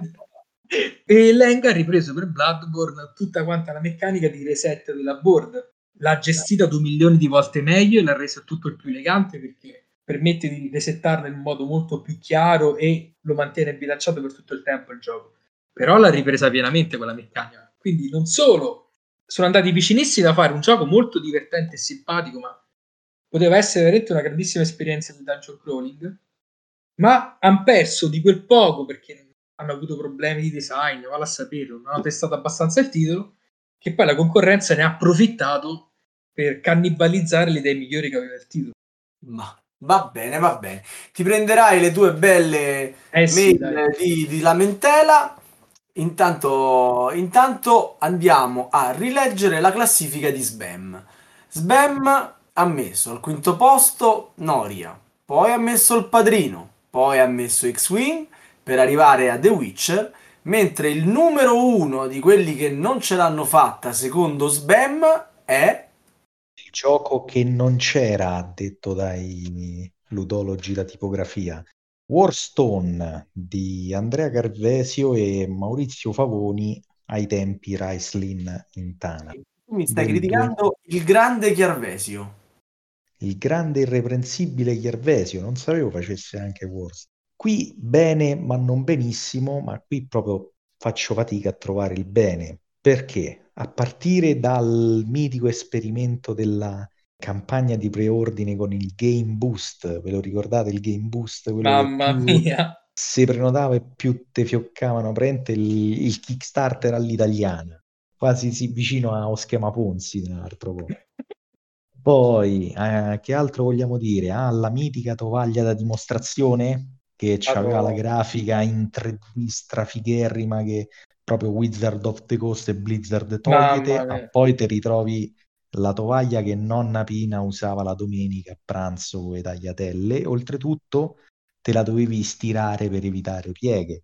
e Lang ha ripreso per Bloodborne tutta quanta la meccanica di reset della board. L'ha gestita due milioni di volte meglio e l'ha resa tutto il più elegante perché permette di resettarla in modo molto più chiaro e lo mantiene bilanciato per tutto il tempo il gioco. Però l'ha ripresa pienamente quella meccanica. Quindi non solo sono andati vicinissimi da fare un gioco molto divertente e simpatico, ma poteva essere veramente una grandissima esperienza di dungeon crawling, ma hanno perso di quel poco perché hanno avuto problemi di design, vale a sapere, non hanno testato abbastanza il titolo, che poi la concorrenza ne ha approfittato per cannibalizzare le idee migliori che aveva il titolo. Ma va bene, va bene. Ti prenderai le tue belle Eh sì, di, di lamentela. Intanto, intanto andiamo a rileggere la classifica di Sbam. Sbam ha messo al quinto posto Noria, poi ha messo il padrino, poi ha messo X-Wing per arrivare a The Witcher, mentre il numero uno di quelli che non ce l'hanno fatta, secondo Sbam, è Il gioco che non c'era, detto dai ludologi da tipografia. Warstone di Andrea Carvesio e Maurizio Favoni ai tempi Raislin in Tana. Tu mi stai Del criticando il grande Chiarvesio. Il grande irreprensibile Gervesio, non sapevo facesse anche Warstone. Qui bene, ma non benissimo, ma qui proprio faccio fatica a trovare il bene. Perché? A partire dal mitico esperimento della campagna di preordine con il Game Boost, ve lo ricordate il Game Boost? Mamma mia. si prenotava e più te fioccavano, praticamente il, il Kickstarter all'italiana, quasi sì, vicino a schema Ponzi, tra l'altro. poi. Poi, eh, che altro vogliamo dire? Ah, la mitica tovaglia da dimostrazione che aveva la grafica in 3D strafigherrima che proprio Wizard of the Coast e Blizzard togliete, ma poi ti ritrovi la tovaglia che nonna Pina usava la domenica a pranzo con le tagliatelle. Oltretutto te la dovevi stirare per evitare pieghe.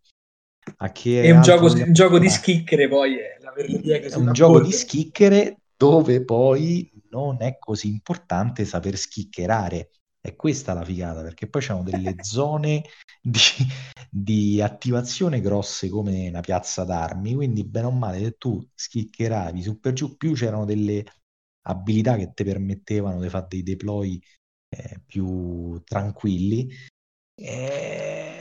È un gioco, un gioco di schicchere poi che È un gioco di polvere. schicchere dove poi non è così importante saper schiccherare. È questa la figata, perché poi c'erano delle zone di, di attivazione grosse come una piazza d'armi, quindi bene o male se tu schiccheravi su per giù, più c'erano delle abilità che ti permettevano di fare dei deploy eh, più tranquilli. E...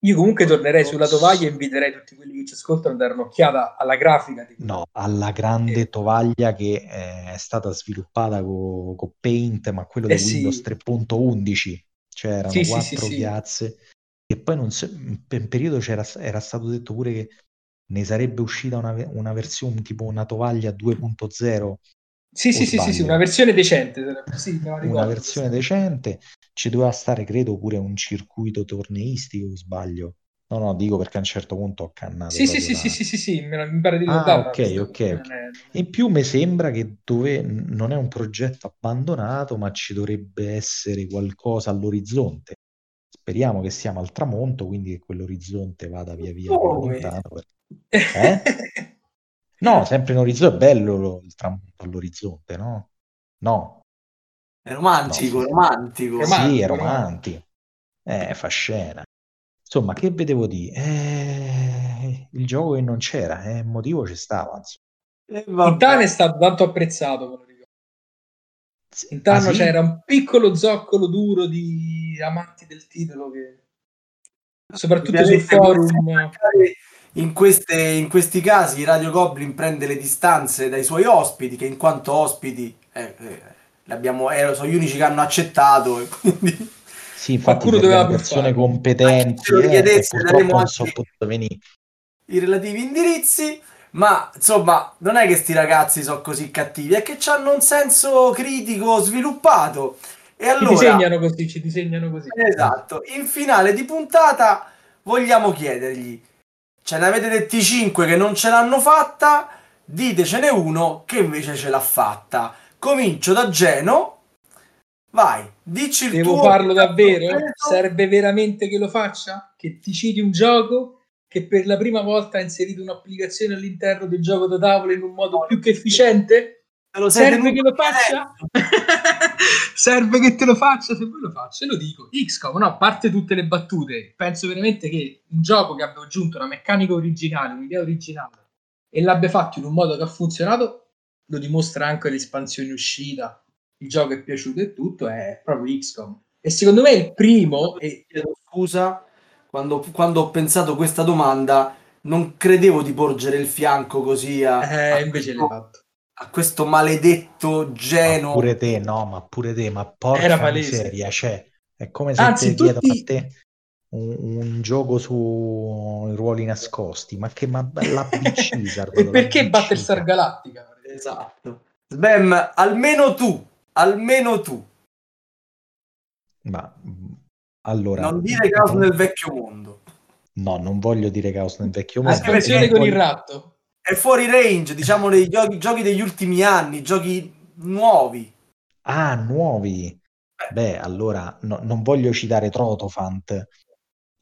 Io comunque tornerei sulla tovaglia e inviterei tutti quelli che ci ascoltano a dare un'occhiata alla grafica di No, alla grande Eh. tovaglia che eh, è stata sviluppata con Paint, ma quello di Eh sì. Windows 3.11, cioè erano Sì, quattro sì. piazze. E poi non so- per un periodo c'era, era stato detto pure che ne sarebbe uscita una, una versione tipo una tovaglia 2.0, Sì, sì, sì, sì, una versione decente. Sì, una versione decente. Ci doveva stare, credo, pure un circuito torneistico, o sbaglio. No, no, dico perché a un certo punto ho cannato Sì, sì, sì, sì, sì, sì, mi pare di Ah, ricordarla ok, ok, In più mi sembra che dove, non è un progetto abbandonato, ma ci dovrebbe essere qualcosa all'orizzonte. Speriamo che siamo al tramonto, quindi che quell'orizzonte vada via via Come? lontano. Eh? No, sempre in orizzonte, è bello lo- il tramonto all'orizzonte, no? No, È romantico, No, sì. romantico. Romantico, sì, è romantico. Eh, fa scena. Insomma, che vedevo di? Eh, il gioco che non c'era, eh, motivo ci stava, insomma. E Tana è stato tanto apprezzato, me lo ricordo. Sì, In Tana ah, sì? c'era un piccolo zoccolo duro di amanti del titolo che soprattutto sul forum In, queste- in questi casi Radio Goblin prende le distanze dai suoi ospiti, che in quanto ospiti eh, eh, l'abbiamo- eh, sono gli unici che hanno accettato e quindi Sì, infatti Qualcuno doveva persone. A competenti ce lo eh, e chiedesse, purtroppo daremo non anche- so potuto venire. i relativi indirizzi. Ma insomma, non è che sti ragazzi sono così cattivi, è che hanno un senso critico sviluppato. E ci allora, disegnano così, ci disegnano così. esatto, in finale di puntata vogliamo chiedergli: ce ne avete detti 5 che non ce l'hanno fatta? Ditecene uno che invece ce l'ha fatta. Comincio da Geno. Vai, dici il Devo tuo. farlo davvero? Preso. Serve veramente che lo faccia? Che ti citi un gioco che per la prima volta ha inserito un'applicazione all'interno del gioco da tavola in un modo più che efficiente? Te lo Serve che lo faccia? Serve che te lo faccia? Se vuoi lo faccio, e lo dico. XCOM, no, a parte tutte le battute, penso veramente che un gioco che abbia aggiunto una meccanica originale, un'idea originale, e l'abbia fatto in un modo che ha funzionato, lo dimostra anche l'espansione uscita. Il gioco è piaciuto e tutto, è proprio XCOM. E secondo me il primo, e Chiedo scusa, quando, quando ho pensato questa domanda, non credevo di porgere il fianco così a, a eh, invece l'hai fatto. A questo maledetto Ma Geno. pure te, no, ma pure te, ma porca Era palese. miseria, cioè, è come se Anzi, ti chiedono tutti- a te un, un gioco sui ruoli nascosti, ma che ma serve E perché Battlestar Galactica? Esatto. Sbam, almeno tu, almeno tu. Ma allora, Non dire caos nel vecchio mondo. no, non voglio dire caos nel vecchio mondo. Anche perché Espansione con il voglio- ratto. È fuori range, diciamo, dei giochi, giochi degli ultimi anni, giochi nuovi. Ah, nuovi. Beh, allora no- non voglio citare Trotofant,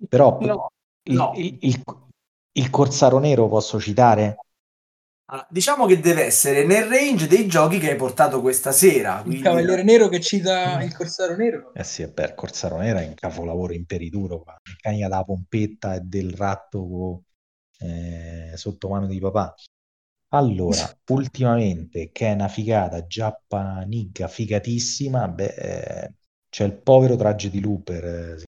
però No, il, no. il- il- Il Corsaro Nero posso citare? Allora, diciamo che deve essere nel range dei giochi che hai portato questa sera. Il quindi- Cavaliere Nero che cita il Corsaro Nero. Eh sì, beh, il Corsaro Nero è un capolavoro imperituro, qua. meccanica della pompetta e del ratto eh, sotto mano di papà. Allora, ultimamente, che è una figata giappanica figatissima, beh, eh, c'è il povero Traje di Looper, eh,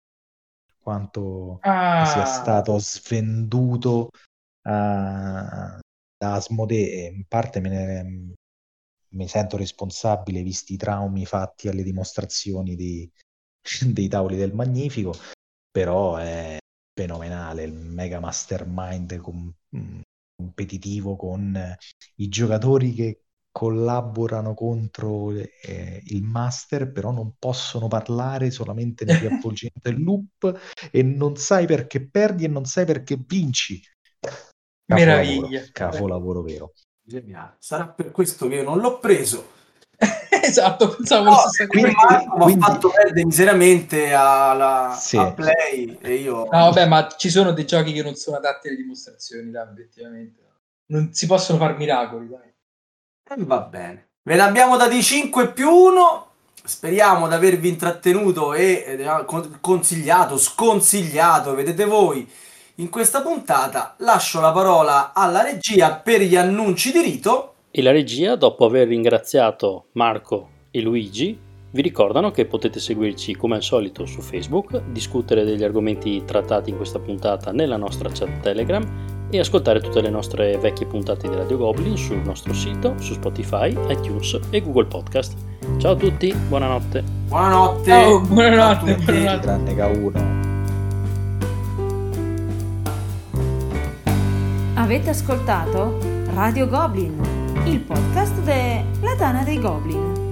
quanto Ah, sia stato svenduto a- da Asmodee e in parte me ne, mi sento responsabile visti i traumi fatti alle dimostrazioni di- dei tavoli del Magnifico, però è fenomenale il mega mastermind com- competitivo con eh, i giocatori che collaborano contro eh, il master, però non possono parlare solamente nel riavvolgimento del loop e non sai perché perdi e non sai perché vinci. Capolavoro, Meraviglia. capolavoro vero. Geniale. Sarà per questo che io non l'ho preso. esatto, pensavo No, quindi. Marco mi ha quindi- fatto perdere miseramente alla, Sì. a Play e io... No, vabbè, ma ci sono dei giochi che non sono adatti alle dimostrazioni, dai, obiettivamente. Non si possono fare miracoli, dai. Eh, va bene. Ve ne abbiamo dati 5 più 1. Speriamo di avervi intrattenuto e eh, con- consigliato, sconsigliato, vedete voi in questa puntata. Lascio la parola alla regia per gli annunci di rito. E la regia, dopo aver ringraziato Marco e Luigi, vi ricordano che potete seguirci come al solito su Facebook, discutere degli argomenti trattati in questa puntata nella nostra chat Telegram e ascoltare tutte le nostre vecchie puntate di Radio Goblin sul nostro sito, su Spotify, iTunes e Google Podcast. Ciao a tutti, buonanotte. Buonanotte. Ciao, buonanotte, a tutti. buonanotte. Tranne che a uno. Avete ascoltato Radio Goblin, il podcast della Tana dei Goblin.